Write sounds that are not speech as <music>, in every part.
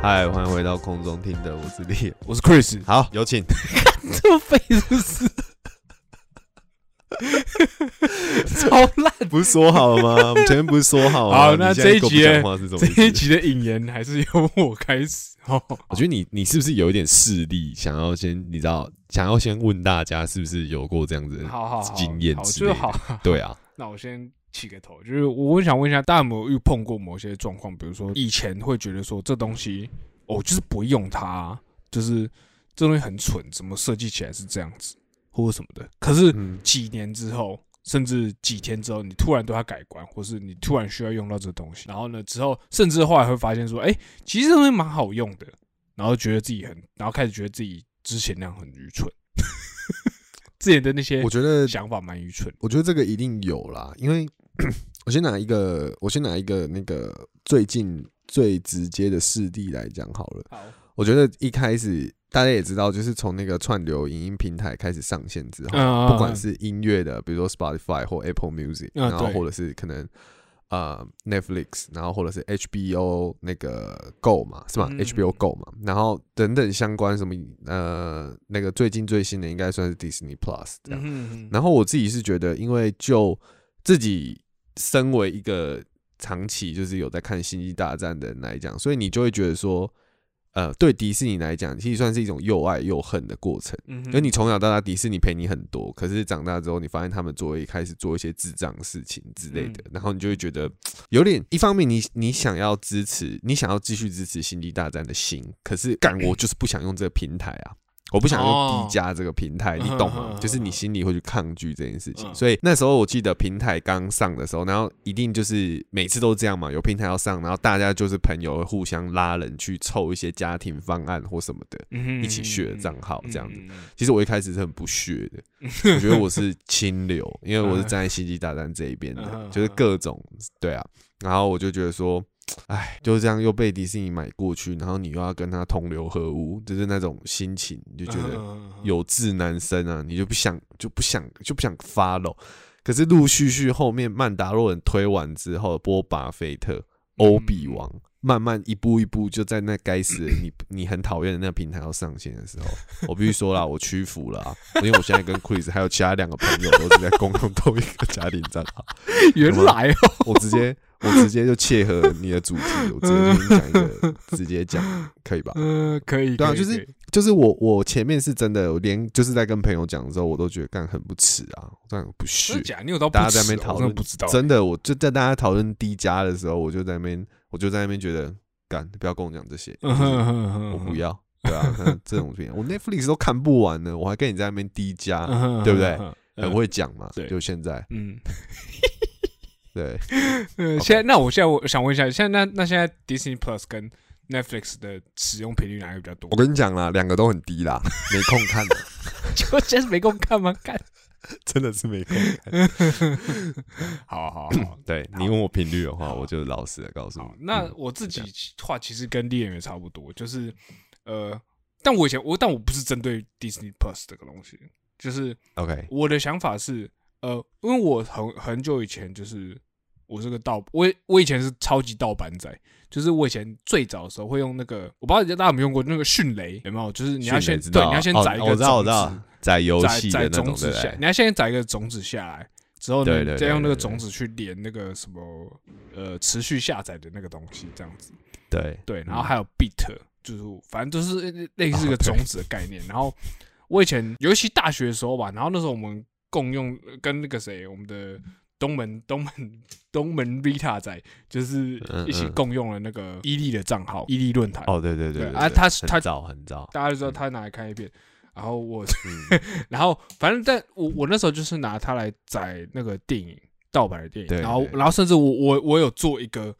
嗨，欢迎回到空中听的，我是李，我是 Chris，好，有请。<laughs> <laughs> 这么废是不是？超烂！不是说好了吗？<laughs> 我们前面不是说好了？好，那这一集的这一集的引言还是由我开始 <laughs> 哦。我觉得你你是不是有一点势力，想要先你知道，想要先问大家是不是有过这样子的经验之类的？对啊。<laughs> 那我先起个头，就是我想问一下，大家有没有遇碰过某些状况？比如说以前会觉得说这东西，我就是不会用它，就是这东西很蠢，怎么设计起来是这样子，或者什么的。可是几年之后，甚至几天之后，你突然对它改观，或是你突然需要用到这东西，然后呢之后，甚至后来会发现说，哎，其实这东西蛮好用的，然后觉得自己很，然后开始觉得自己之前那样很愚蠢。<laughs> 之前的那些，我觉得想法蛮愚蠢。我觉得这个一定有啦，因为 <coughs> 我先拿一个，我先拿一个那个最近最直接的事例来讲好了。好，我觉得一开始大家也知道，就是从那个串流影音平台开始上线之后，不管是音乐的，比如说 Spotify 或 Apple Music，然后或者是可能。呃，Netflix，然后或者是 HBO 那个 Go 嘛，是吧？HBO Go 嘛，然后等等相关什么呃，那个最近最新的应该算是 Disney Plus 这样。然后我自己是觉得，因为就自己身为一个长期就是有在看星际大战的人来讲，所以你就会觉得说。呃，对迪士尼来讲，其实算是一种又爱又恨的过程。嗯，因为你从小到大，迪士尼陪你很多，可是长大之后，你发现他们作为开始做一些智障事情之类的，然后你就会觉得有点，一方面你你想要支持，你想要继续支持星际大战的心，可是干我 <clears throat> 就是不想用这个平台啊。我不想用低价这个平台，你懂吗？就是你心里会去抗拒这件事情。所以那时候我记得平台刚上的时候，然后一定就是每次都这样嘛，有平台要上，然后大家就是朋友会互相拉人去凑一些家庭方案或什么的，一起学账号这样子。其实我一开始是很不屑的，我觉得我是清流，因为我是站在星际大战这一边的，<laughs> 就是各种对啊，然后我就觉得说。哎，就这样又被迪士尼买过去，然后你又要跟他同流合污，就是那种心情，你就觉得有志难伸啊，你就不想就不想就不想发了。可是陆续续后面曼达洛人推完之后，波巴菲特、欧比王，慢慢一步一步就在那该死的你你很讨厌的那个平台要上线的时候，我必须说了，<laughs> 我屈服了，因为我现在跟 Chris 还有其他两个朋友都是在共用同一个家庭账号。<laughs> 原来哦，我直接。我直接就切合你的主题，我直接跟你讲一个，<laughs> 直接讲可以吧？嗯，可以。对啊，就是就是我我前面是真的，我连就是在跟朋友讲的时候，我都觉得干很不耻啊，这样不屑。假，你有到大家在那边讨论不知道？真的，我就在大家讨论低加的时候，我就在那边，我就在那边觉得干，不要跟我讲这些，我不要。对啊，这种片我 Netflix 都看不完呢，我还跟你在那边低加，对不对？很会讲嘛，就现在，嗯。<laughs> 对，<laughs> 呃，现在那我现在我想问一下，现在那那现在 Disney Plus 跟 Netflix 的使用频率哪个比较多？我跟你讲啦，两个都很低啦，<laughs> 没空看的。<laughs> 就真是没空看吗？看，真的是没空看。好好好，对你问我频率的话，我就老实的告诉你。那我自己话其实跟丽演员差不多，就是呃，但我以前我但我不是针对 Disney Plus 这个东西，就是 OK，我的想法是。呃，因为我很很久以前就是我是个盗，我我以前是超级盗版仔，就是我以前最早的时候会用那个，我不知道大家有没有用过那个迅雷，有没有？就是你要先对，你要先载一个种子，载游戏载种子下，你要先载一个种子下来，之后呢，再用那个种子去连那个什么呃持续下载的那个东西，这样子。对对，然后还有 bit，就是反正都是类似一个种子的概念。然后我以前尤其大学的时候吧，然后那时候我们。共用跟那个谁，我们的东门 <laughs> 东门东门 Vita 仔，就是一起共用了那个伊利的账号，伊利论坛。哦，对对对，啊，他他早很早，大家就知道他拿来看一遍。然后我，<laughs> 然后反正在我我那时候就是拿它来载那个电影盗版的电影，然后然后甚至我我我有做一个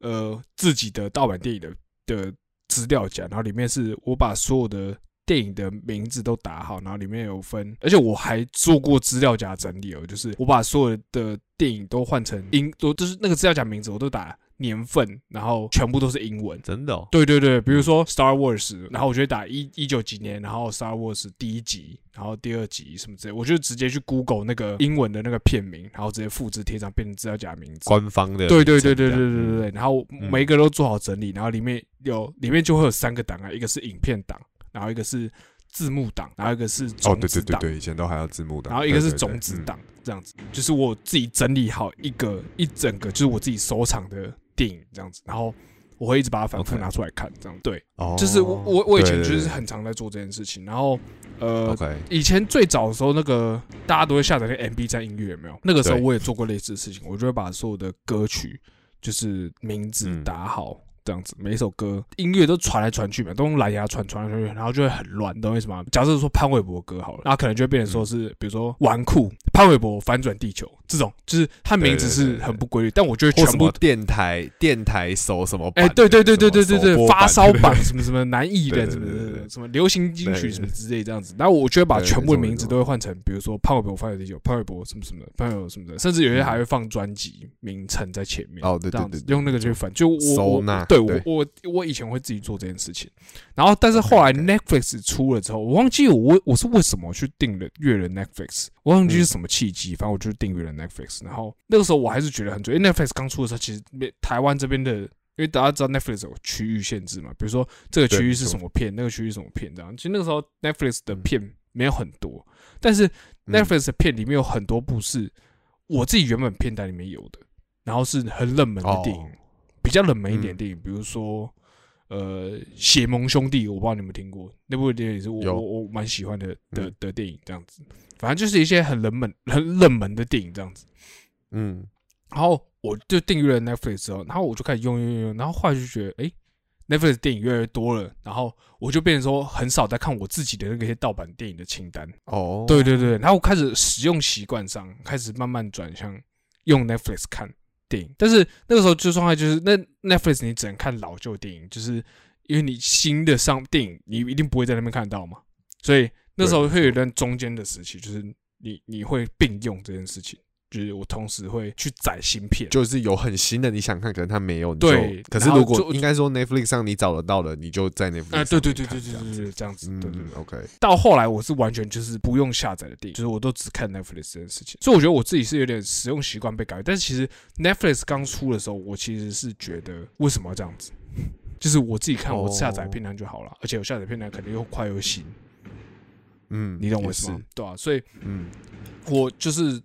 呃自己的盗版电影的的资料夹，然后里面是我把所有的。电影的名字都打好，然后里面有分，而且我还做过资料夹整理哦，就是我把所有的电影都换成英，都就是那个资料夹名字我都打。年份，然后全部都是英文，真的？对对对，比如说 Star Wars，然后我就打一一九几年，然后 Star Wars 第一集，然后第二集什么之类，我就直接去 Google 那个英文的那个片名，然后直接复制贴上，变成资料夹名字，官方的。对对对对对对对对，然后每一个都做好整理，然后里面有里面就会有三个档案，一个是影片档，然后一个是。字幕档，然后一个是哦，对对对对，以前都还要字幕档，然后一个是种子档，这样子，就是我自己整理好一个一整个，就是我自己收藏的电影这样子，然后我会一直把它反复拿出来看，这样对，就是我我我以前就是很常在做这件事情，然后呃，以前最早的时候，那个大家都会下载那个 M B 站音乐，有没有？那个时候我也做过类似的事情，我就会把所有的歌曲就是名字打好。这样子，每一首歌音乐都传来传去嘛，都用蓝牙传传来传去，然后就会很乱，懂为什么？假设说潘玮柏歌好了，那可能就会变成说是，比如说纨绔潘玮柏反转地球这种，就是他名字是很不规律，但我觉得全部电台电台首什么？哎，对对对对对对对，发烧榜什么什么难易的什么什么流行金曲什么之类这样子，然后我就会把全部的名字都会换成，比如说潘玮柏反转地球，潘玮柏什么什么，潘玮柏什么的，甚至有些还会放专辑名称在前面。哦，对对对，用那个去反，就我对我我我以前会自己做这件事情，然后但是后来 Netflix 出了之后，我忘记我我是为什么去订了阅了 Netflix，我忘记是什么契机，反正我就订阅了 Netflix。然后那个时候我还是觉得很准，因为 Netflix 刚出的时候，其实台湾这边的，因为大家知道 Netflix 有区域限制嘛，比如说这个区域是什么片，那个区域什么片这样。其实那个时候 Netflix 的片没有很多，但是 Netflix 的片里面有很多部是我自己原本片单里面有的，然后是很冷门的电影，比较冷门一点电影，比如说。呃，血盟兄弟，我不知道你们听过那部电影，是我我我蛮喜欢的的的电影，这样子，反正就是一些很冷门、很冷门的电影这样子。嗯，然后我就订阅了 Netflix 之后，然后我就开始用用用，然后后来就觉得，哎，Netflix 电影越来越多了，然后我就变成说很少在看我自己的那些盗版电影的清单。哦，对对对，然后开始使用习惯上开始慢慢转向用 Netflix 看。电影，但是那个时候就状态就是那 Netflix 你只能看老旧电影，就是因为你新的上电影你一定不会在那边看到嘛，所以那时候会有一段中间的时期，就是你你会并用这件事情。就是我同时会去载新片，就是有很新的你想看，可能它没有。对，可是如果应该说 Netflix 上你找得到的，你就在 Netflix。啊，对对对对对对对，这样子。对对，OK。到后来我是完全就是不用下载的电影，就是我都只看 Netflix 这件事情。所以我觉得我自己是有点使用习惯被改变。但是其实 Netflix 刚出的时候，我其实是觉得为什么要这样子？<laughs> 就是我自己看我下载片段就好了，而且我下载片段肯定又快又新。嗯，你懂我意思吗？对啊，所以嗯，我就是。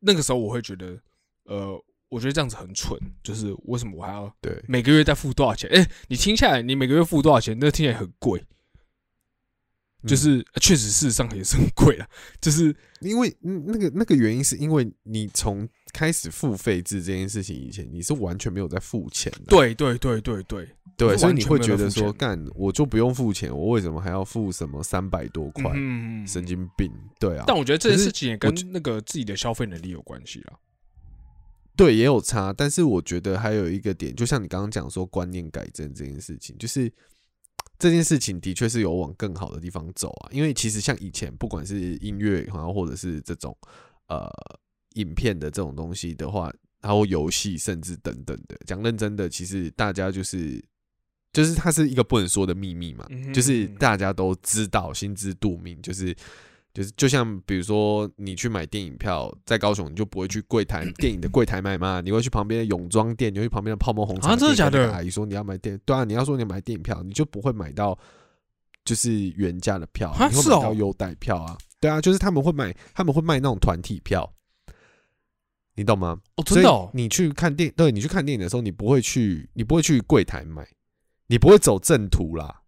那个时候我会觉得，呃，我觉得这样子很蠢，就是为什么我还要对每个月再付多少钱？哎，你听下来，你每个月付多少钱？那听起来很贵，就是确实事实上也是很贵啊，就是因为那个那个原因是因为你从开始付费制这件事情以前，你是完全没有在付钱的，对对对对对。对，所以你会觉得说，干我就不用付钱，我为什么还要付什么三百多块？嗯神经病，对啊。但我觉得这件事情也跟那个自己的消费能力有关系啊。对，也有差。但是我觉得还有一个点，就像你刚刚讲说观念改正这件事情，就是这件事情的确是有往更好的地方走啊。因为其实像以前，不管是音乐，然后或者是这种呃影片的这种东西的话，然后游戏，甚至等等的，讲认真的，其实大家就是。就是它是一个不能说的秘密嘛，就是大家都知道，心知肚明。就是就是，就像比如说，你去买电影票，在高雄，你就不会去柜台电影的柜台买嘛，<laughs> 你会去旁边的泳装店，你会去旁边的泡沫红茶。啊，真的假的？阿姨说你要买电，对啊，你要说你买电影票，你就不会买到就是原价的票，你会买到优待票啊。对啊，就是他们会买，他们会卖那种团体票，你懂吗？哦，真的。你去看电，对你去看电影的时候，你不会去，你不会去柜台买。你不会走正途啦，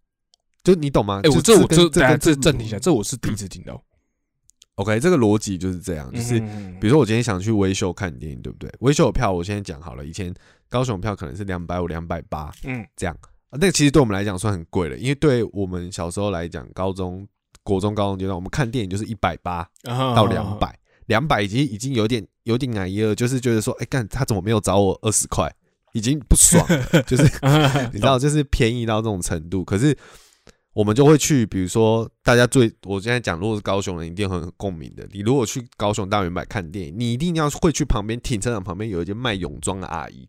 就你懂吗？哎，我这我这这这正题一下，这我是第一次听到。OK，这个逻辑就是这样，就是比如说我今天想去微秀看电影，对不对？微秀的票我现在讲好了，以前高雄票可能是两百五、两百八，嗯，这样。那其实对我们来讲算很贵了，因为对我们小时候来讲，高中、国中、高中阶段，我们看电影就是一百八到两百，两百已经已经有点有点矮了，就是觉得说，哎，干他怎么没有找我二十块？已经不爽，<laughs> 就是 <laughs> 你知道，就是便宜到这种程度。可是我们就会去，比如说大家最我现在讲，如果是高雄人，一定很共鸣的。你如果去高雄大圆柏看电影，你一定要会去旁边停车场旁边有一间卖泳装的阿姨，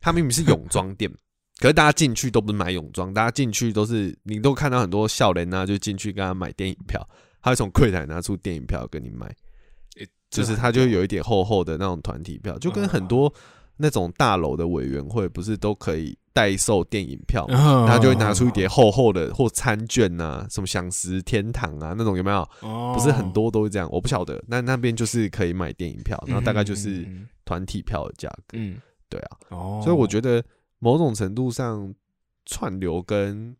她明明是泳装店，<laughs> 可是大家进去都不是买泳装，大家进去都是你都看到很多笑脸啊，就进去跟他买电影票，他会从柜台拿出电影票跟你买，就是他就有一点厚厚的那种团体票，就跟很多那种大楼的委员会不是都可以。代售电影票，他就会拿出一叠厚厚的或餐券啊，什么享食天堂啊那种有没有？不是很多都是这样，我不晓得。那那边就是可以买电影票，然后大概就是团体票的价格。嗯，对啊。哦，所以我觉得某种程度上，串流跟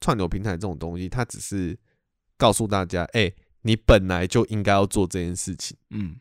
串流平台这种东西，它只是告诉大家，哎，你本来就应该要做这件事情。嗯。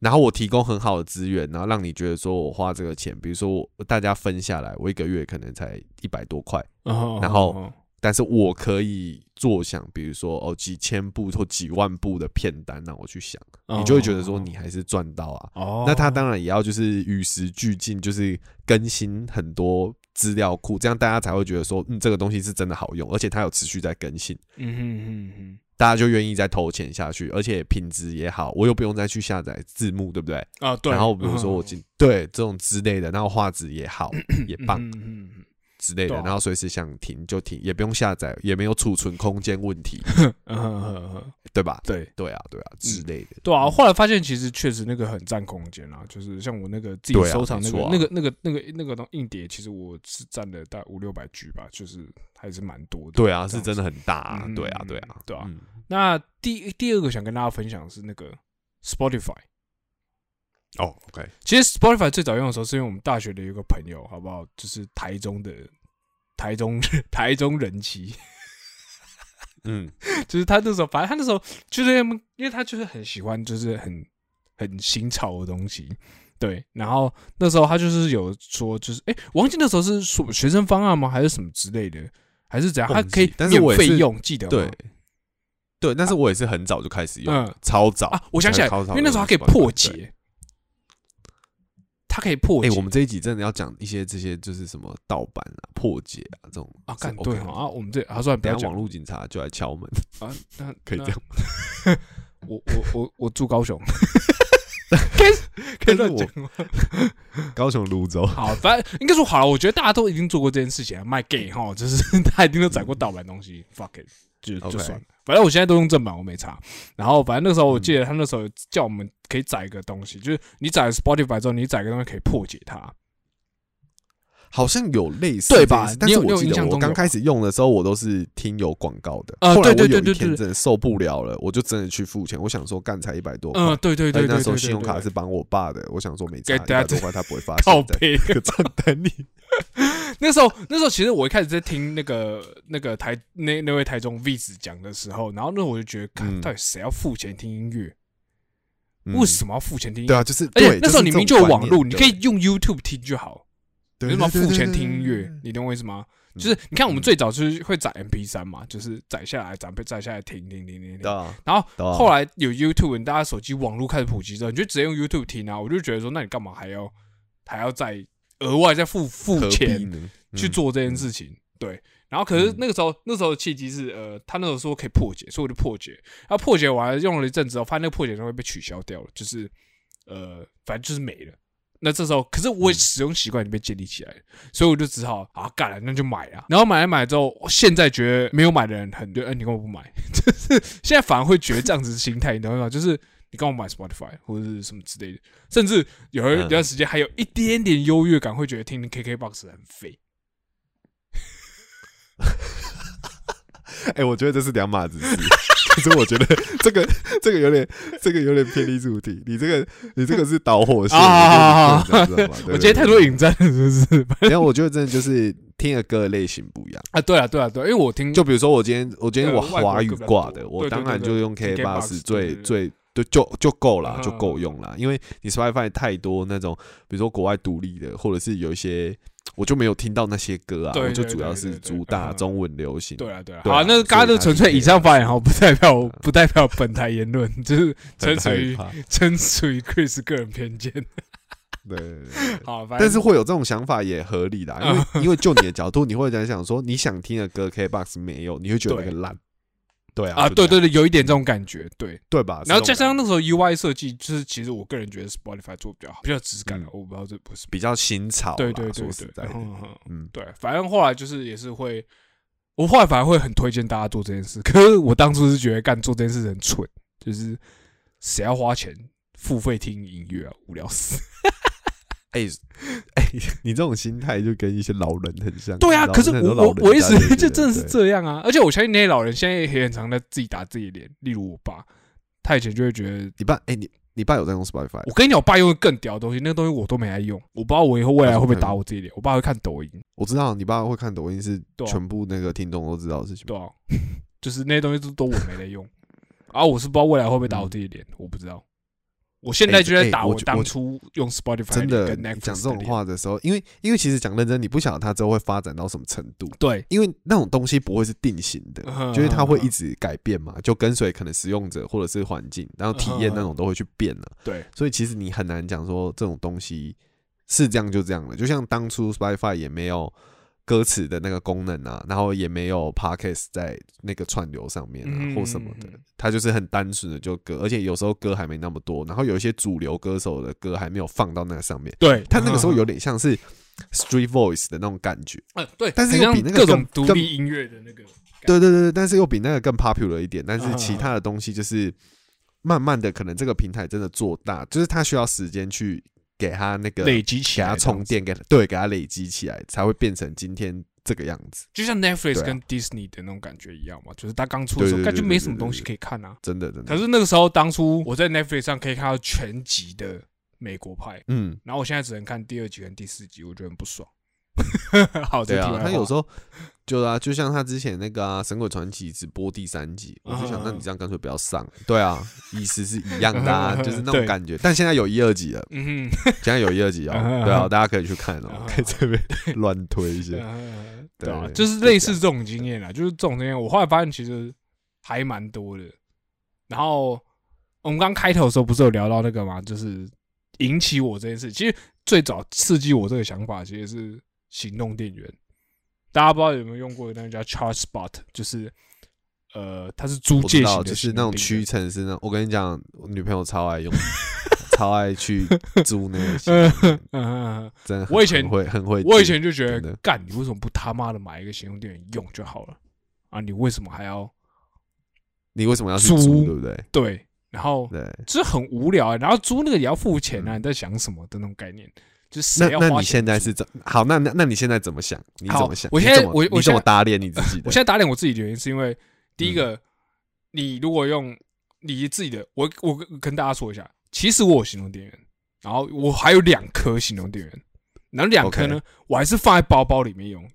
然后我提供很好的资源，然后让你觉得说我花这个钱，比如说我大家分下来，我一个月可能才一百多块，然后但是我可以做想，比如说哦几千部或几万部的片单让我去想，你就会觉得说你还是赚到啊。哦，那他当然也要就是与时俱进，就是更新很多资料库，这样大家才会觉得说嗯这个东西是真的好用，而且它有持续在更新。嗯哼哼哼。大家就愿意再投钱下去，而且品质也好，我又不用再去下载字幕，对不对？啊，对。然后比如说我进对这种之类的，然后画质也好，<coughs> 也棒嗯。之类的，然后随时想停就停，也不用下载，也没有储存空间问题，<laughs> 对吧？对对啊，对啊之类的。对啊，后来发现其实确实那个很占空间啊，就是像我那个自己收藏那个那个那个那个那个东硬碟，其实我是占了大概五六百 G 吧，就是还是蛮多的。对啊，是真的很大。对啊，对啊，对啊。那第第二个想跟大家分享的是那个 Spotify。哦，OK，其实 Spotify 最早用的时候是因为我们大学的一个朋友，好不好？就是台中的台中 <laughs> 台中人妻，嗯，<laughs> 就是他那时候，反正他那时候就是因为他就是很喜欢，就是很很新潮的东西，对。然后那时候他就是有说，就是哎，忘记那时候是说学生方案吗？还是什么之类的？还是怎样？他可以免费用，记得对对。但是我也是很早就开始用，超早啊！我想起来，因为那时候它可以破解。它可以破解。哎，我们这一集真的要讲一些这些，就是什么盗版啊、破解啊这种啊。干对啊，我们这他说不要网络警察就来敲门啊。那 <laughs> 可以这样。我我我我住高雄，<laughs> 可以可以乱讲吗？<laughs> 高雄泸州。好，反正应该说好了。我觉得大家都已经做过这件事情，卖 gay 哈，就是他一定都载过盗版东西。Fuck it，就就算了。反正我现在都用正版，我没查。然后反正那时候我记得他那时候叫我们可以载一个东西，就是你载 Spotify 之后，你载个东西可以破解它。好像有类似对吧？但是我记得我刚开始用的时候，我都是听有广告的。后来我有一天真的受不了了，我就真的去付钱。我想说，干才一百多块。嗯，对对对。那时候信用卡是绑我爸的，我想说没差一百多块他不会发现的。一个账单你。<laughs> 那时候，那时候其实我一开始在听那个那个台那那位台中 V 子讲的时候，然后那我就觉得，看到底谁要付钱听音乐？为什么要付钱听？对啊，就是而且那时候你明明就有网络，你可以用 YouTube 听就好，为什么要付钱听音乐？你懂我意思吗？就是你看，我们最早就是会载 MP 三嘛，就是载下来，咱被载下来听听听听听。然后后来有 YouTube，大家手机网络开始普及之后，你就直接用 YouTube 听啊。我就觉得说，那你干嘛还要还要再？额外再付付钱去做这件事情，对。然后可是那个时候，那时候的契机是，呃，他那时候说可以破解，所以我就破解。然后破解完用了一阵子后，发现那个破解东西被取消掉了，就是呃，反正就是没了。那这时候，可是我使用习惯已经被建立起来了，所以我就只好啊，干了，那就买啊。然后买来买之后，现在觉得没有买的人很对，哎，你干嘛不买？<laughs> 就是现在反而会觉得这样子心态，你懂吗？就是。你刚我买 Spotify 或者是什么之类的，甚至有一段时间还有一点点优越感，会觉得听 KKBOX 很废。<laughs> 哎，我觉得这是两码子事。<laughs> 可是我觉得这个这个有点这个有点偏离主题。你这个你这个是导火线，<laughs> 我觉得太多引战了，是不是？然后我觉得真的就是听的歌的类型不一样啊。对啊，对啊，对，因为我听，就比如说我今天我今天我华语挂的，我当然就用 KKBOX 最最。就就就够了，就够用了。因为你 Spotify 太多那种，比如说国外独立的，或者是有一些，我就没有听到那些歌啊。我就主要是主打中文流行。对啊，对啊。好，那刚刚都纯粹以上发言哈，不代表 <laughs> 不代表本台言论，就是纯属于 <laughs> 纯属于 Chris 个人偏见。对 <laughs> 对对，好，但是会有这种想法也合理的，因为因为就你的角度，你会在想说，你想听的歌 KBox 没有，你会觉得那个烂。对啊，啊，对对对，有一点这种感觉，对对吧？然后加上那时候 UI 设计，就是其实我个人觉得 Spotify 做比较好，比较质感的，我不知道这不是比较新潮。对对对对，嗯，对，反正后来就是也是会，我后来反而会很推荐大家做这件事。可是我当初是觉得干做这件事很蠢，就是谁要花钱付费听音乐啊，无聊死。哎哎，你这种心态就跟一些老人很像。对啊，可是我我我一直就真的是这样啊！而且我相信那些老人现在也很常在自己打自己脸。例如我爸，他以前就会觉得你爸，哎，你你爸有在用 Spotify？我跟你讲，我爸用的更屌的东西，那个东西我都没在用。我不知道我以后未来会不会打我自己脸。我爸会看抖音，我知道你爸会看抖音是全部那个听众都知道的事情。对啊，<laughs> 就是那些东西都都我没在用，<laughs> 啊，我是不知道未来会不会打我自己脸，我不知道。我现在就在打我当初用 Spotify 真的讲这种话的时候，因为因为其实讲认真，你不晓得它之后会发展到什么程度。对，因为那种东西不会是定型的，就是它会一直改变嘛，就跟随可能使用者或者是环境，然后体验那种都会去变了。对，所以其实你很难讲说这种东西是这样就这样了。就像当初 Spotify 也没有。歌词的那个功能啊，然后也没有 podcast 在那个串流上面啊，或什么的，它就是很单纯的就歌，而且有时候歌还没那么多，然后有一些主流歌手的歌还没有放到那个上面。对，它那个时候有点像是 street voice 的那种感觉。嗯，<laughs> 对，但是又比那个各种独立音乐的那个，对对对对，但是又比那个更 popular 一点。但是其他的东西就是慢慢的，可能这个平台真的做大，就是它需要时间去。给他那个累积起来，给他充电，给他对，给他累积起来，才会变成今天这个样子。就像 Netflix 跟 Disney 的那种感觉一样嘛，就是他刚出的时候，感觉没什么东西可以看啊。真的，真的。可是那个时候，当初我在 Netflix 上可以看到全集的美国派，嗯，然后我现在只能看第二集跟第四集，我觉得很不爽。<laughs> 好，对啊，他有时候就啊，就像他之前那个《神鬼传奇》只播第三集，我就想，那你这样干脆不要上。对啊，意思是一样的，啊 <laughs> 就是那种感觉。但现在有一二集了，嗯，现在有一二集哦，对啊，大家可以去看哦，可以这边乱推一些。对啊，就是类似这种经验啊，就是这种经验，我后来发现其实还蛮多的。然后我们刚开头的时候不是有聊到那个吗？就是引起我这件事，其实最早刺激我这个想法，其实是。行动电源，大家不知道有没有用过那个叫 Charge Spot，就是呃，它是租借型的，就是那种屈臣氏那。我跟你讲，我女朋友超爱用，<laughs> 超爱去租那个。<laughs> 真的，我以前会很会，我以前就觉得，干，你为什么不他妈的买一个行动电源用就好了啊？你为什么还要？你为什么要租？对不对？对，然后对，就是很无聊。然后租那个也要付钱啊？你在想什么的那种概念？就是那那你现在是怎好？那那那你现在怎么想？你怎么想？我现在我我怎么打脸你自己？我现在打脸我自己的原因是因为第一个，你如果用你自己的，我我跟大家说一下，其实我有行动电源，然后我还有两颗行动电源，然后两颗呢，我还是放在包包里面用。好。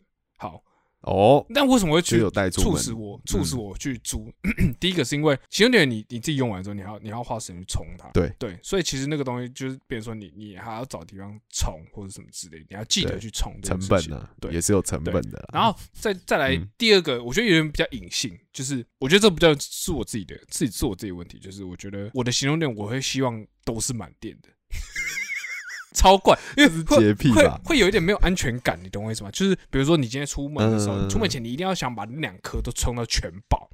哦，那为什么会去促使我促使我去租？<clears throat> 第一个是因为行动电源，你你自己用完之后，你要你要花时间去充它。对对，所以其实那个东西就是，比如说你你还要找地方充或者什么之类，你要记得去充。成本呢？对，也是有成本的。然后再再来第二个，我觉得有点比较隐性，就是我觉得这比较是我自己的自己是我自己的问题，就是我觉得我的行动点我会希望都是满电的。超怪，<laughs> 因为洁癖吧，会有一点没有安全感，你懂我意思吗？就是比如说你今天出门的时候，出门前你一定要想把那两颗都充到全饱，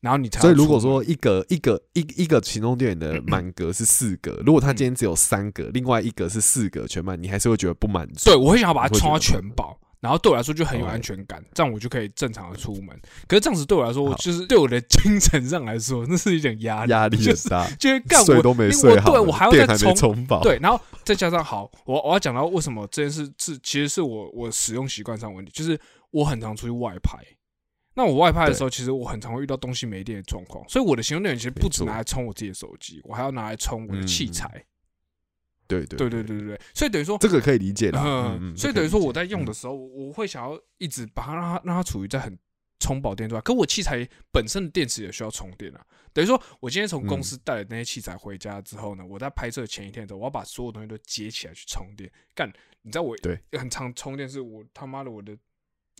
然后你才。所以如果说一个一个一一个行动电源的 <clears throat> 满格是四格，如果它今天只有三格，另外一格是四格全满，你还是会觉得不满足。对，我会想要把它充到全饱。然后对我来说就很有安全感，这样我就可以正常的出门。可是这样子对我来说，我就是对我的精神上来说，<laughs> 那是一点压力，压力很大。<laughs> 就是干我都没睡好，对我还要再充充饱。对，然后再加上好，我我要讲到为什么这件事是其实是我我使用习惯上问题，就是我很常出去外拍。那我外拍的时候，其实我很常会遇到东西没电的状况，所以我的行动电源其实不止拿来充我自己的手机，我还要拿来充我的器材。对对对对对对所以等于说这个可以理解的。嗯，所以等于说我在用的时候，我会想要一直把它让它让它处于在很充饱电状态。可我器材本身的电池也需要充电啊。等于说我今天从公司带了那些器材回家之后呢，我在拍摄前一天的时候，我要把所有东西都接起来去充电。干，你知道我对很常充电是我他妈的我的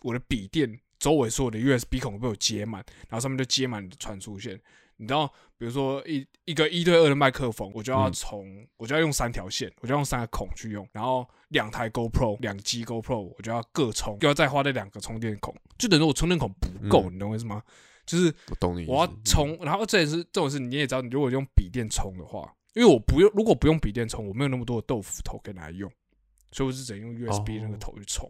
我的笔电周围所有的 USB 孔被我接满，然后上面就接满传输线。你知道，比如说一一个一对二的麦克风，我就要从我就要用三条线，我就要用三个孔去用，然后两台 GoPro 两机 GoPro 我就要各充，又要再花那两个充电孔，就等于我充电孔不够，你懂我意思吗？就是我懂你，我要充，然后这也是这种事你也知道，你如果用笔电充的话，因为我不用，如果不用笔电充，我没有那么多的豆腐头可以拿来用，所以我是只能用 USB 那个头去充。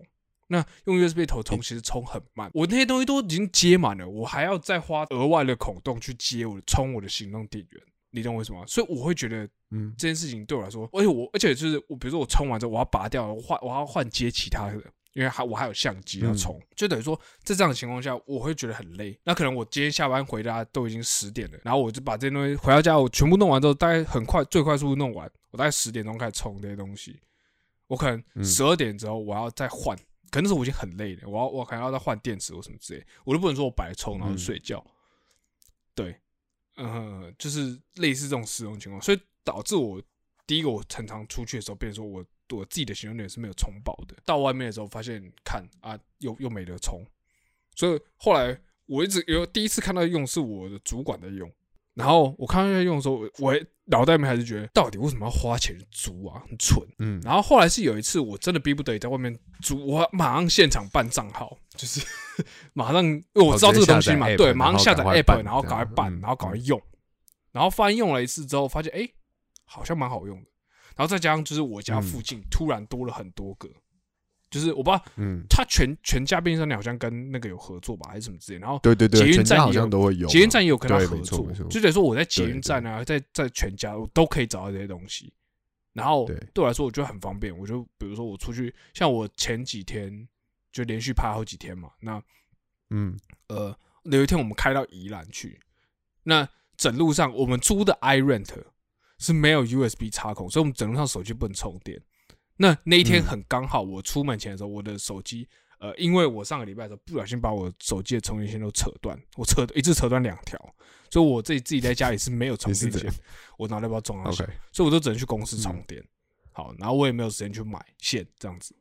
那用 USB 头充其实充很慢，我那些东西都已经接满了，我还要再花额外的孔洞去接我充我的行动电源，你懂我意思吗？所以我会觉得，嗯，这件事情对我来说，而且我而且就是我，比如说我充完之后我要拔掉，我换我要换接其他的，因为还我还有相机要充，就等于说在这样的情况下，我会觉得很累。那可能我今天下班回家都已经十点了，然后我就把这些东西回到家，我全部弄完之后，大概很快最快速度弄完，我大概十点钟开始充这些东西，我可能十二点之后我要再换。可能是我已经很累了，我要我可能要再换电池或什么之类，我都不能说我白充然后睡觉。对，嗯，就是类似这种使用情况，所以导致我第一个我常常出去的时候，变成说我我自己的行动点是没有充饱的。到外面的时候发现看啊，又又没得充，所以后来我一直有第一次看到用是我的主管在用。然后我看到在用的时候，我脑袋里面还是觉得，到底为什么要花钱租啊？很蠢。嗯。然后后来是有一次，我真的逼不得已在外面租，我马上现场办账号，就是 <laughs> 马上，因为我知道这个东西嘛，对，马上下载 app，然后赶快办，然后赶快用。然后发现用了一次之后，发现哎，好像蛮好用的。然后再加上就是我家附近突然多了很多个。就是我不知道，嗯，他全全家便利商店好像跟那个有合作吧，还是什么之类。然后对对对，捷运站好像都会有，捷运站也有跟他合作，就等于说我在捷运站啊，在在全家我都可以找到这些东西。然后对我来说，我觉得很方便。我就比如说我出去，像我前几天就连续拍好几天嘛，那嗯呃，有一天我们开到宜兰去，那整路上我们租的 iRent 是没有 USB 插孔，所以我们整路上手机不能充电。那那一天很刚好，我出门前的时候，我的手机，呃，因为我上个礼拜的时候不小心把我手机的充电线都扯断，我扯一次扯断两条，所以我自己自己在家里是没有充电线，我脑袋不知道装哪去，所以我就只能去公司充电。好，然后我也没有时间去买线这样子。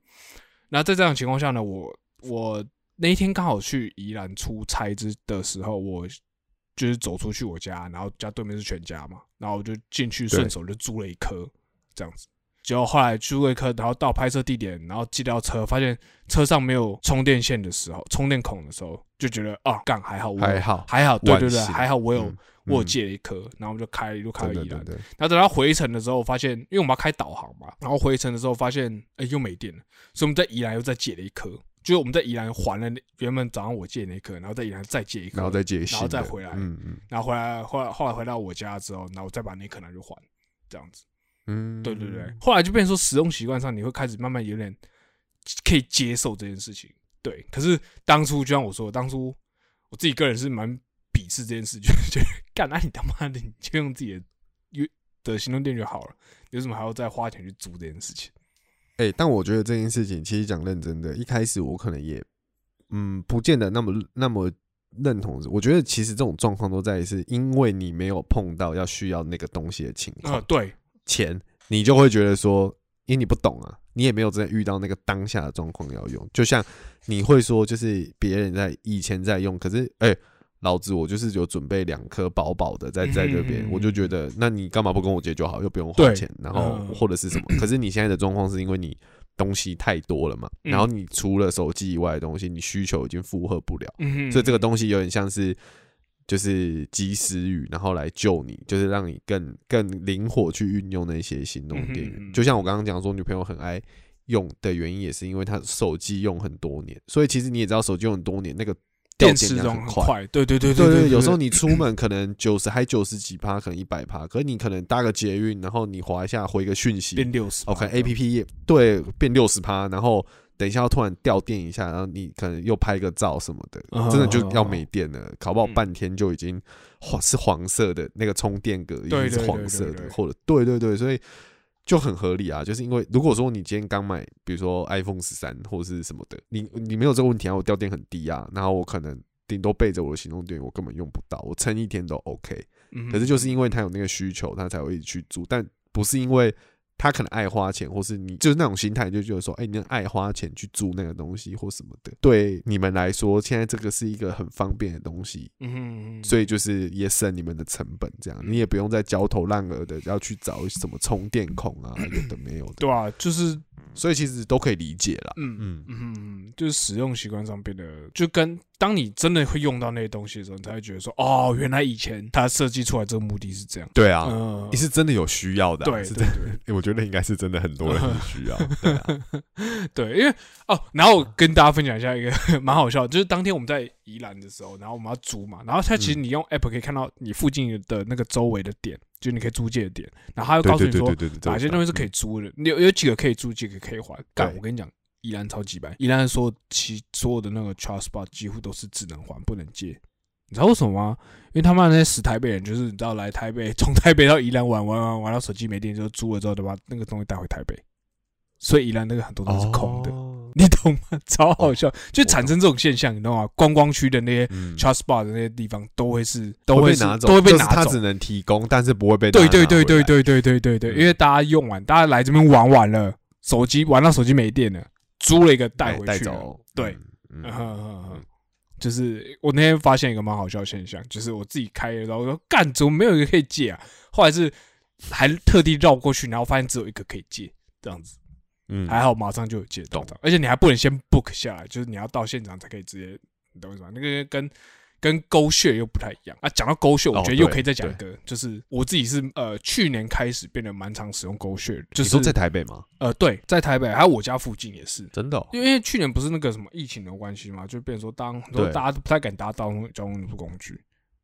那在这样情况下呢，我我那一天刚好去宜兰出差之的时候，我就是走出去我家，然后家对面是全家嘛，然后我就进去顺手就租了一颗这样子。结果后来租了一颗，然后到拍摄地点，然后寄到车，发现车上没有充电线的时候，充电孔的时候，就觉得啊，干还好，还好，还好，对对对，还好我有我有借了一颗，然后我们就开一路开到宜兰。然后等到回程的时候，发现因为我们要开导航嘛，然后回程的时候发现哎又没电了，所以我们在宜兰又再借了一颗，就是我们在宜兰还了原本早上我借那颗，然后在宜兰再借一颗，然后再借，然后再回来，嗯嗯，然后回来后来后来回到我家之后，然后再把那颗拿去还，这样子。嗯，对对对，后来就变成说使用习惯上，你会开始慢慢有点可以接受这件事情。对，可是当初就像我说，当初我自己个人是蛮鄙视这件事，就 <laughs> 觉得干，那你他妈的你就用自己的的行动电就好了，为什么还要再花钱去租这件事情？哎，但我觉得这件事情其实讲认真的，一开始我可能也嗯不见得那么那么认同。我觉得其实这种状况都在于是因为你没有碰到要需要那个东西的情况。对。钱，你就会觉得说，因为你不懂啊，你也没有真的遇到那个当下的状况要用。就像你会说，就是别人在以前在用，可是哎，老子我就是有准备两颗饱饱的在在这边，我就觉得，那你干嘛不跟我借就好，又不用花钱，然后或者是什么？可是你现在的状况是因为你东西太多了嘛，然后你除了手机以外的东西，你需求已经负荷不了，所以这个东西有点像是。就是及时雨，然后来救你，就是让你更更灵活去运用那些行动电源。就像我刚刚讲说，女朋友很爱用的原因，也是因为她手机用很多年。所以其实你也知道，手机用很多年，那个电池量很快。对对对对对，有时候你出门可能九十还九十几趴，可能一百趴，可是你可能搭个捷运，然后你滑一下回个讯息，变六十。OK，A P P 对变六十趴，然后。等一下，要突然掉电一下，然后你可能又拍个照什么的，真的就要没电了，搞不好半天就已经黄是黄色的那个充电格已经是黄色的，或者对对对，所以就很合理啊。就是因为如果说你今天刚买，比如说 iPhone 十三或者是什么的，你你没有这个问题啊，我掉电很低啊，然后我可能顶多背着我的行动电源，我根本用不到，我撑一天都 OK。可是就是因为他有那个需求，他才会一直去租，但不是因为。他可能爱花钱，或是你就是那种心态，就觉得说，哎，你爱花钱去租那个东西或什么的，对你们来说，现在这个是一个很方便的东西，嗯，所以就是也省你们的成本，这样你也不用再焦头烂额的要去找什么充电孔啊，有的没有的，对啊，就是。所以其实都可以理解啦，嗯嗯。嗯嗯，就是使用习惯上变得，就跟当你真的会用到那些东西的时候，你才会觉得说，哦，原来以前他设计出来这个目的是这样。对啊，你是真的有需要的，对对对，我觉得应该是真的很多人需要。对，<laughs> 因为哦，然后跟大家分享一下一个蛮好笑，就是当天我们在宜兰的时候，然后我们要租嘛，然后它其实你用 app 可以看到你附近的那个周围的点。就你可以租借的点，然后他又告诉你说哪些东西是可以租的，有有几个可以租，几个可以还。干，我跟你讲，依然超级白，依然说其所有的那个 charge spot 几乎都是只能还不能借。你知道为什么吗？因为他妈那些死台北人，就是你知道来台北，从台北到宜兰玩玩玩玩到手机没电，就租了之后，就把那个东西带回台北，所以宜兰那个很多都是空的。<laughs> 你懂吗？<laughs> 超好笑，就产生这种现象，你知道吗？观光区的那些 charge bar 的那些地方，都会是都会拿走，都会被拿走。他只能提供，但是不会被对对对对对对对对对，因为大家用完，大家来这边玩完了，手机玩到手机没电了，租了一个带回去。对，就是我那天发现一个蛮好笑的现象，就是我自己开，然后说干，怎么没有一个可以借啊？后来是还特地绕过去，然后发现只有一个可以借，这样子。嗯，还好，马上就有借到，而且你还不能先 book 下来，就是你要到现场才可以直接，你懂我意思吗？那个跟跟勾血又不太一样啊。讲到勾血，我觉得又可以再讲一个，就是我自己是呃去年开始变得蛮常使用勾血，就是在台北吗？呃，对，在台北，还有我家附近也是，真的，因为去年不是那个什么疫情的关系嘛，就变成说当很多大家都不太敢搭交通交通工具，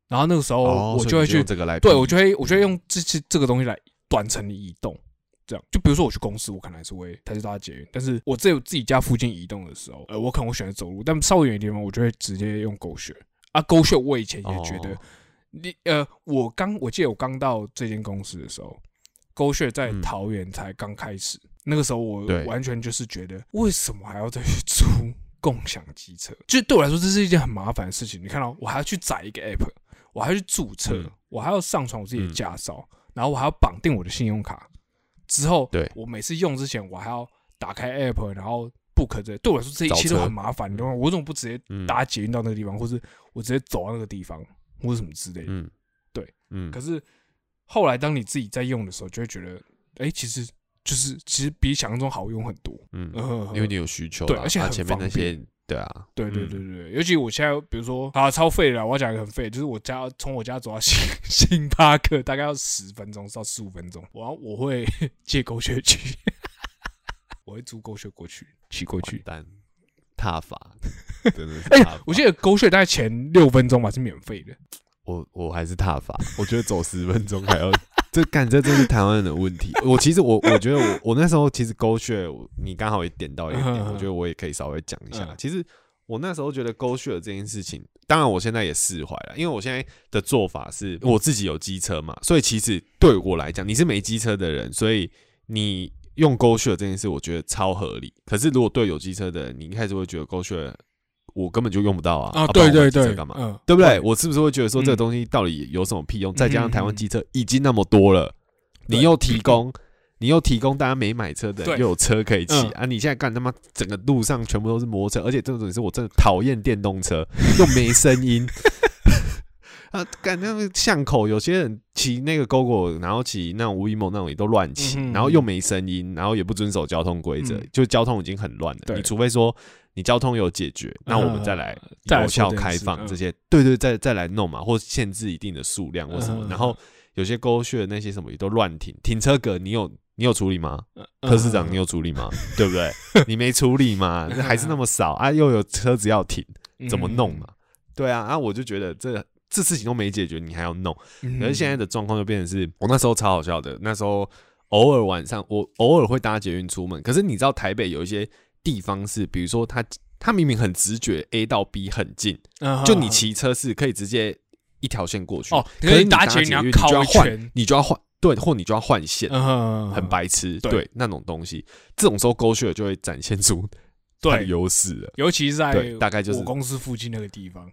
然后那个时候我就会去这个来，对我就会我就会用这些这个东西来短程的移动。这样，就比如说我去公司，我可能还是会还是搭捷运，但是我在自己家附近移动的时候，呃，我可能会选择走路，但稍微远一点地方，我就会直接用狗血啊。狗血我以前也觉得，你呃，我刚我记得我刚到这间公司的时候，狗血在桃园才刚开始，那个时候我完全就是觉得，为什么还要再去租 <laughs> 共享机车？就对我来说，这是一件很麻烦的事情。你看到我还要去载一个 app，我还要去注册，我还要上传我自己的驾照，然后我还要绑定我的信用卡。之后，对我每次用之前，我还要打开 app，然后 book 这，对我来说这一切都很麻烦，你知道吗？我怎么不直接搭捷运到那个地方，或是我直接走到那个地方，或者什么之类的？嗯，对，嗯。可是后来当你自己在用的时候，就会觉得，哎，其实就是其实比想象中好用很多。嗯，因为你有需求，对，而且前面那些。对啊，对对对对，尤其我现在，比如说啊，超费了，我要讲一个很废，就是我家从我家走到星 <laughs> 星巴克大概要十分钟到十五分钟，我我会借狗血去，<laughs> 我会租狗血过去骑过去，但踏法 <laughs> 真的，哎，我记得狗血大概前六分钟吧是免费的，我我还是踏法，我觉得走十分钟还要。这感这真是台湾人的问题。我其实我我觉得我我那时候其实勾血，你刚好也点到一个点，我觉得我也可以稍微讲一下。其实我那时候觉得勾血这件事情，当然我现在也释怀了，因为我现在的做法是我自己有机车嘛，所以其实对我来讲，你是没机车的人，所以你用勾血这件事，我觉得超合理。可是如果对有机车的人，你一开始会觉得勾血。我根本就用不到啊！啊，对对对，干嘛？对不对？我是不是会觉得说这个东西到底有什么屁用？再加上台湾机车已经那么多了，你又提供，你又提供大家没买车的又有车可以骑啊！你现在干他妈整个路上全部都是摩托车，而且这种是我真的讨厌电动车，又没声音啊！感那个巷口有些人骑那个 GoGo，然后骑那种无 e 梦那种也都乱骑，然后又没声音，然后也不遵守交通规则，就交通已经很乱了。你除非说。你交通有解决，那我们再来有效开放这些，对对，再再来弄嘛，或限制一定的数量或什么。然后有些沟穴那些什么也都乱停，停车格你有你有处理吗？柯市长你有处理吗？对不对？<laughs> 你没处理吗？还是那么少啊？又有车子要停，怎么弄嘛？对啊，啊，我就觉得这这事情都没解决，你还要弄。可是现在的状况就变成是，我那时候超好笑的，那时候偶尔晚上我偶尔会搭捷运出门，可是你知道台北有一些。地方是，比如说他他明明很直觉，A 到 B 很近，就你骑车是可以直接一条线过去。哦，可是你搭捷运你要换，你就要换，对，或你就要换线，很白痴，对那种东西，这种时候勾血就会展现出对优势了，尤其是在大概就是我公司附近那个地方，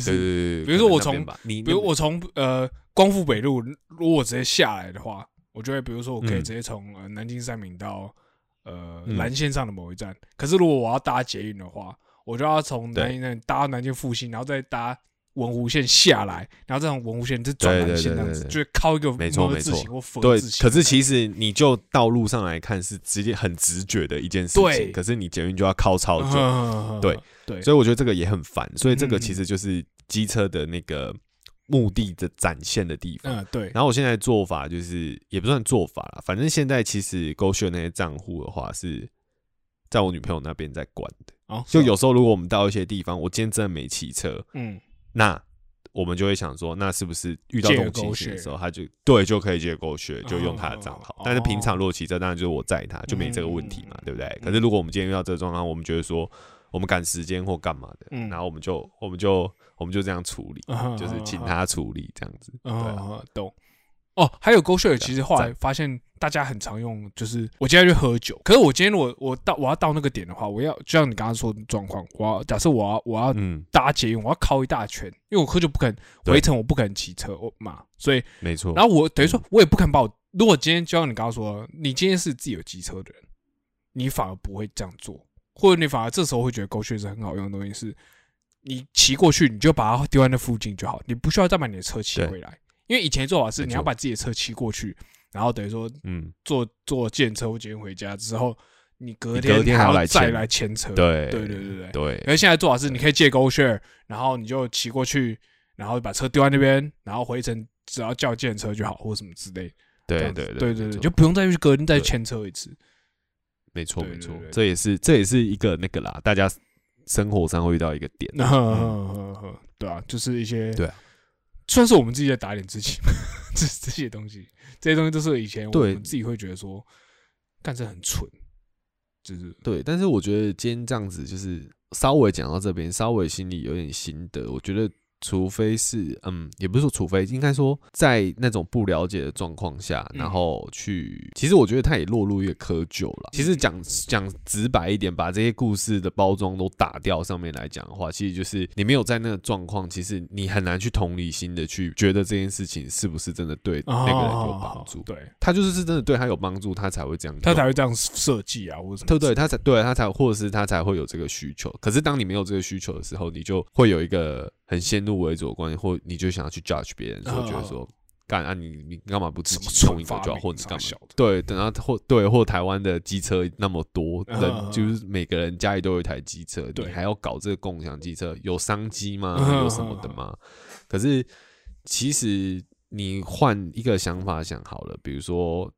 就是比如说我从你，比如我从呃光复北路，如果直接下来的话。我就会比如说我可以直接从呃南京三明到呃蓝线上的某一站，可是如果我要搭捷运的话，我就要从南京站搭到南京复兴，然后再搭。文湖线下来，然后这种文湖线是转南线这样子，就靠一个没错没错或对。可是其实你就道路上来看是直接很直觉的一件事情，可是你捷运就要靠超久，对对。所以我觉得这个也很烦，所以这个其实就是机车的那个目的的展现的地方。嗯，对。然后我现在做法就是也不算做法了，反正现在其实勾选那些账户的话是在我女朋友那边在管的。哦，就有时候如果我们到一些地方，我今天真的没骑车，嗯。那我们就会想说，那是不是遇到这种情形的时候，他就对就可以借狗血，就用他的账号。但是平常如果骑车，当然就是我载他，就没这个问题嘛，对不对？可是如果我们今天遇到这个状况，我们觉得说我们赶时间或干嘛的，然后我们就我们就我们就这样处理，就是请他处理这样子。啊，懂。哦，还有 Go Share，其实后来发现大家很常用，就是我今天去喝酒，可是我今天我我到我要到那个点的话，我要就像你刚刚说的状况，我要假设我要我要搭捷运，我要靠一大圈，因为我喝酒不肯回程，我不肯骑车我嘛，所以没错。然后我等于说，我也不肯把我如果今天就像你刚刚说，你今天是自己有机车的人，你反而不会这样做，或者你反而这时候会觉得 Go Share 是很好用的东西，是你骑过去你就把它丢在那附近就好，你不需要再把你的车骑回来。因为以前做法是你要把自己的车骑过去，然后等于说，嗯，坐坐电车或捷运回家之后，你隔天还要再来牵车。对对对对对。对。因为现在做法是你可以借 Go Share，然后你就骑过去，然后把车丢在那边，然后回程只要叫电车就好，或什么之类。对对对对对，就不用再去隔天再牵车一次。没错没错，这也是这也是一个那个啦，大家生活上会遇到一个点。对啊，就是一些对。算是我们自己在打脸自己，这这些东西，这些东西都是以前我们自己会觉得说，干这很蠢，就是对。但是我觉得今天这样子，就是稍微讲到这边，稍微心里有点心得，我觉得。除非是嗯，也不是说除非，应该说在那种不了解的状况下，然后去，其实我觉得他也落入一个窠臼了。其实讲讲直白一点，把这些故事的包装都打掉，上面来讲的话，其实就是你没有在那个状况，其实你很难去同理心的去觉得这件事情是不是真的对那个人有帮助。对，他就是是真的对他有帮助，他才会这样，他才会这样设计啊，或者什么，对对，他才对他才，或者是他才会有这个需求。可是当你没有这个需求的时候，你就会有一个。很先入为主的观念，或你就想要去 judge 别人，说觉得说干啊，你你干嘛不自己冲一个就好，或者干嘛？对，等到或对或台湾的机车那么多人，就是每个人家里都有一台机车，你还要搞这个共享机车，有商机吗？有什么的吗？可是其实你换一个想法想好了，比如说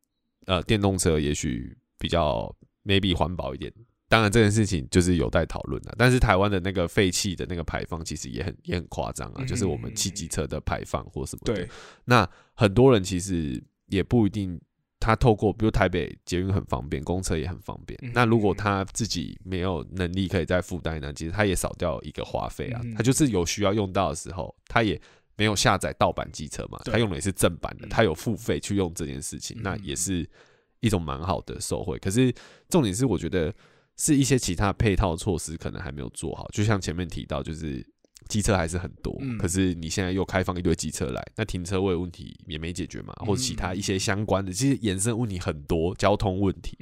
呃，电动车也许比较 maybe 环保一点。当然，这件事情就是有待讨论的。但是台湾的那个废气的那个排放，其实也很也很夸张啊，就是我们汽机车的排放或什么的。那很多人其实也不一定，他透过比如台北捷运很方便，公车也很方便。那如果他自己没有能力可以再负担呢？其实他也少掉一个花费啊。他就是有需要用到的时候，他也没有下载盗版机车嘛，他用的也是正版的，他有付费去用这件事情，那也是一种蛮好的受惠。可是重点是，我觉得。是一些其他配套措施可能还没有做好，就像前面提到，就是机车还是很多，可是你现在又开放一堆机车来，那停车位问题也没解决嘛，或者其他一些相关的，其实衍生问题很多，交通问题，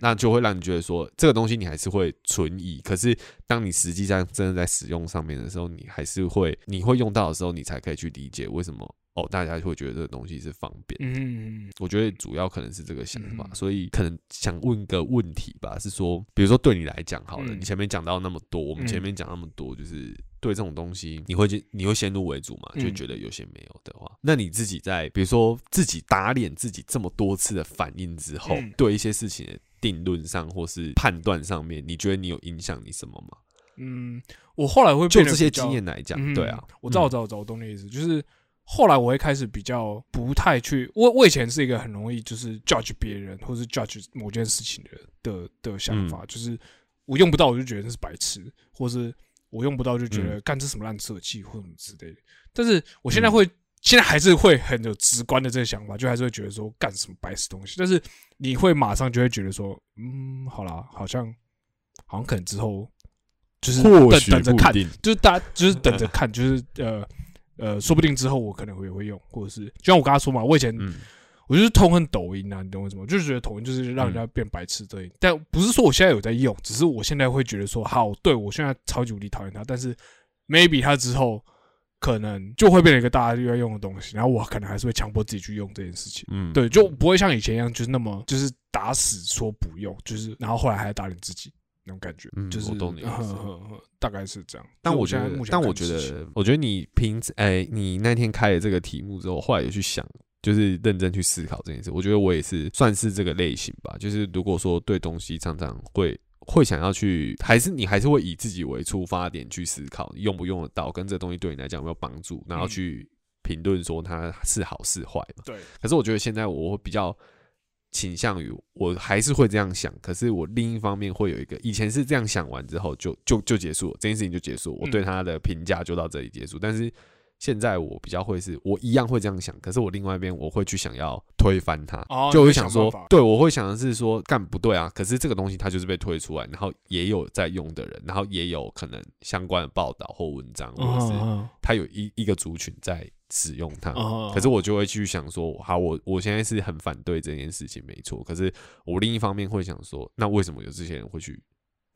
那就会让你觉得说这个东西你还是会存疑，可是当你实际上真的在使用上面的时候，你还是会你会用到的时候，你才可以去理解为什么。哦，大家会觉得这个东西是方便。嗯，我觉得主要可能是这个想法，所以可能想问个问题吧，是说，比如说对你来讲，好了，你前面讲到那么多，我们前面讲那么多，就是对这种东西，你会你会先入为主嘛？就觉得有些没有的话，那你自己在比如说自己打脸自己这么多次的反应之后，对一些事情的定论上或是判断上面，你觉得你有影响你什么吗？嗯，我后来会就这些经验来讲，对啊，我知道，我知道，我知道，我懂你意思，就是。后来我会开始比较不太去，我我以前是一个很容易就是 judge 别人或是 judge 某件事情的的的想法，就是我用不到我就觉得那是白痴，或是我用不到就觉得干这什么烂设计或什么之类的。但是我现在会，现在还是会很有直观的这个想法，就还是会觉得说干什么白痴东西。但是你会马上就会觉得说，嗯，好啦，好像好像可能之后就是等等着看，就是大家就是等着看，<laughs> 就是呃。呃，说不定之后我可能会会用，或者是就像我刚才说嘛，我以前我就是痛恨抖音啊，你懂我什么？就是觉得抖音就是让人家变白痴的。但不是说我现在有在用，只是我现在会觉得说，好，对我现在超级无敌讨厌它，但是 maybe 它之后可能就会变成一个大家都要用的东西，然后我可能还是会强迫自己去用这件事情。嗯，对，就不会像以前一样，就是那么就是打死说不用，就是然后后来还要打脸自己那种感觉。嗯，就是我懂你意思，大概是这样。但我觉得，但我觉得，我觉得你平哎，你那天开了这个题目之后，后来也去想。就是认真去思考这件事，我觉得我也是算是这个类型吧。就是如果说对东西常常会会想要去，还是你还是会以自己为出发点去思考，用不用得到，跟这东西对你来讲有没有帮助，然后去评论说它是好是坏嘛。对。可是我觉得现在我会比较倾向于，我还是会这样想。可是我另一方面会有一个，以前是这样想完之后就就就结束了，这件事情就结束，我对他的评价就到这里结束。但是。现在我比较会是，我一样会这样想，可是我另外一边我会去想要推翻它，就会想说，对我会想的是说，干不对啊？可是这个东西它就是被推出来，然后也有在用的人，然后也有可能相关的报道或文章，或者是他有一一个族群在使用它，可是我就会去想说，好，我我现在是很反对这件事情，没错，可是我另一方面会想说，那为什么有这些人会去？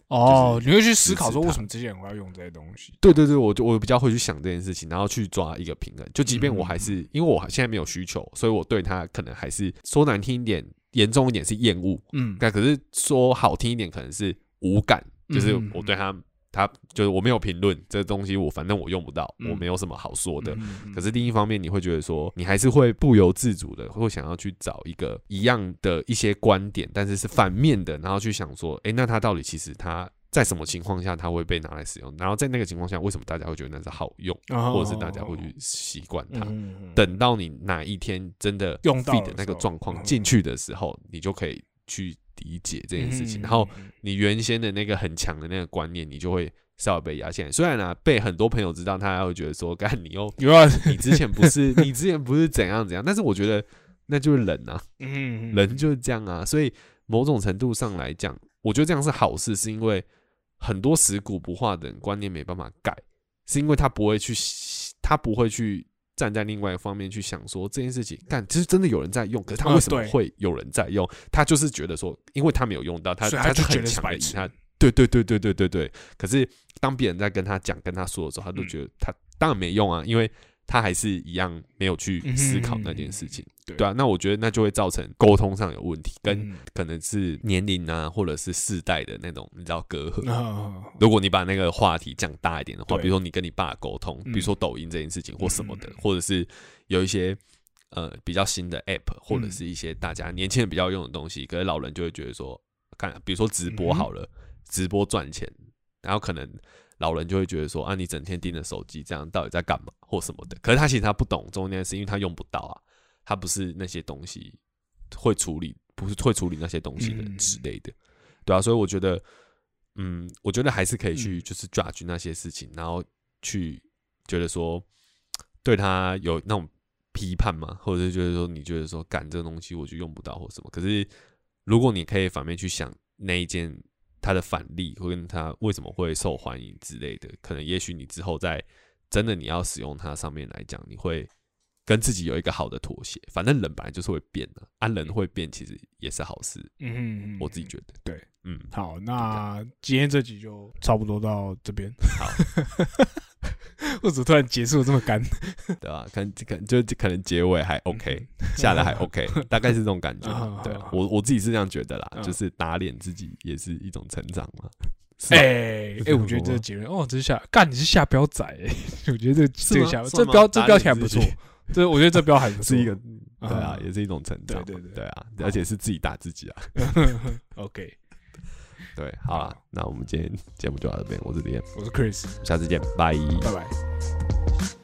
哦，你会去思考说为什么这些人会要用这些东西？对对对，我就我比较会去想这件事情，然后去抓一个平衡。就即便我还是因为我现在没有需求，所以我对他可能还是说难听一点、严重一点是厌恶。嗯，但可是说好听一点，可能是无感，就是我对他。他就是我没有评论这东西，我反正我用不到，我没有什么好说的。可是另一方面，你会觉得说，你还是会不由自主的会想要去找一个一样的一些观点，但是是反面的，然后去想说，哎，那他到底其实他在什么情况下他会被拿来使用？然后在那个情况下，为什么大家会觉得那是好用，或者是大家会去习惯它？等到你哪一天真的用到的那个状况进去的时候，你就可以去。理解这件事情，然后你原先的那个很强的那个观念，你就会稍微被压下来。虽然呢，被很多朋友知道，他会觉得说：“干你又，<laughs> 你之前不是，<laughs> 你之前不是怎样怎样。”但是我觉得那就是人啊，嗯人就是这样啊。所以某种程度上来讲，我觉得这样是好事，是因为很多死骨不化的人观念没办法改，是因为他不会去，他不会去。站在另外一方面去想说这件事情，但其实真的有人在用，可是他为什么会有人在用？他就是觉得说，因为他没有用到，他他就很强的他，对对对对对对对。可是当别人在跟他讲、跟他说的时候，他都觉得他当然没用啊，因为。他还是一样没有去思考那件事情，对。啊，那我觉得那就会造成沟通上有问题，跟可能是年龄啊，或者是世代的那种你知道隔阂。如果你把那个话题讲大一点的话，比如说你跟你爸沟通，比如说抖音这件事情或什么的，或者是有一些呃比较新的 app，或者是一些大家年轻人比较用的东西，可是老人就会觉得说，看，比如说直播好了，直播赚钱，然后可能。老人就会觉得说啊，你整天盯着手机，这样到底在干嘛或什么的？可是他其实他不懂中间是因为他用不到啊，他不是那些东西会处理，不是会处理那些东西的之类的，对啊，所以我觉得，嗯，我觉得还是可以去就是 judge 那些事情，然后去觉得说对他有那种批判嘛，或者是觉得说你觉得说干这个东西我就用不到或什么。可是如果你可以反面去想那一件。他的反例，或跟他为什么会受欢迎之类的，可能也许你之后在真的你要使用它上面来讲，你会跟自己有一个好的妥协。反正人本来就是会变的，啊，人会变其实也是好事。嗯，我自己觉得，对，嗯，好，那今天这集就差不多到这边。好。<laughs> <laughs> 为什么突然结束这么干？<laughs> 对吧？可能可能就可能结尾还 OK，下来还 <laughs> OK，大概是这种感觉。对，我我自己是这样觉得啦，就是打脸自己也是一种成长嘛。哎哎，我觉得这个结论哦，这是下干你是下标仔哎，我觉得这这个下这标这标题还不错，这我觉得这标还是一个对啊，也是一种成长。对对对，对啊，而且是自己打自己啊。OK。对，好了，那我们今天节目就到这边。我是李彦，我是 Chris，下次见，拜拜拜。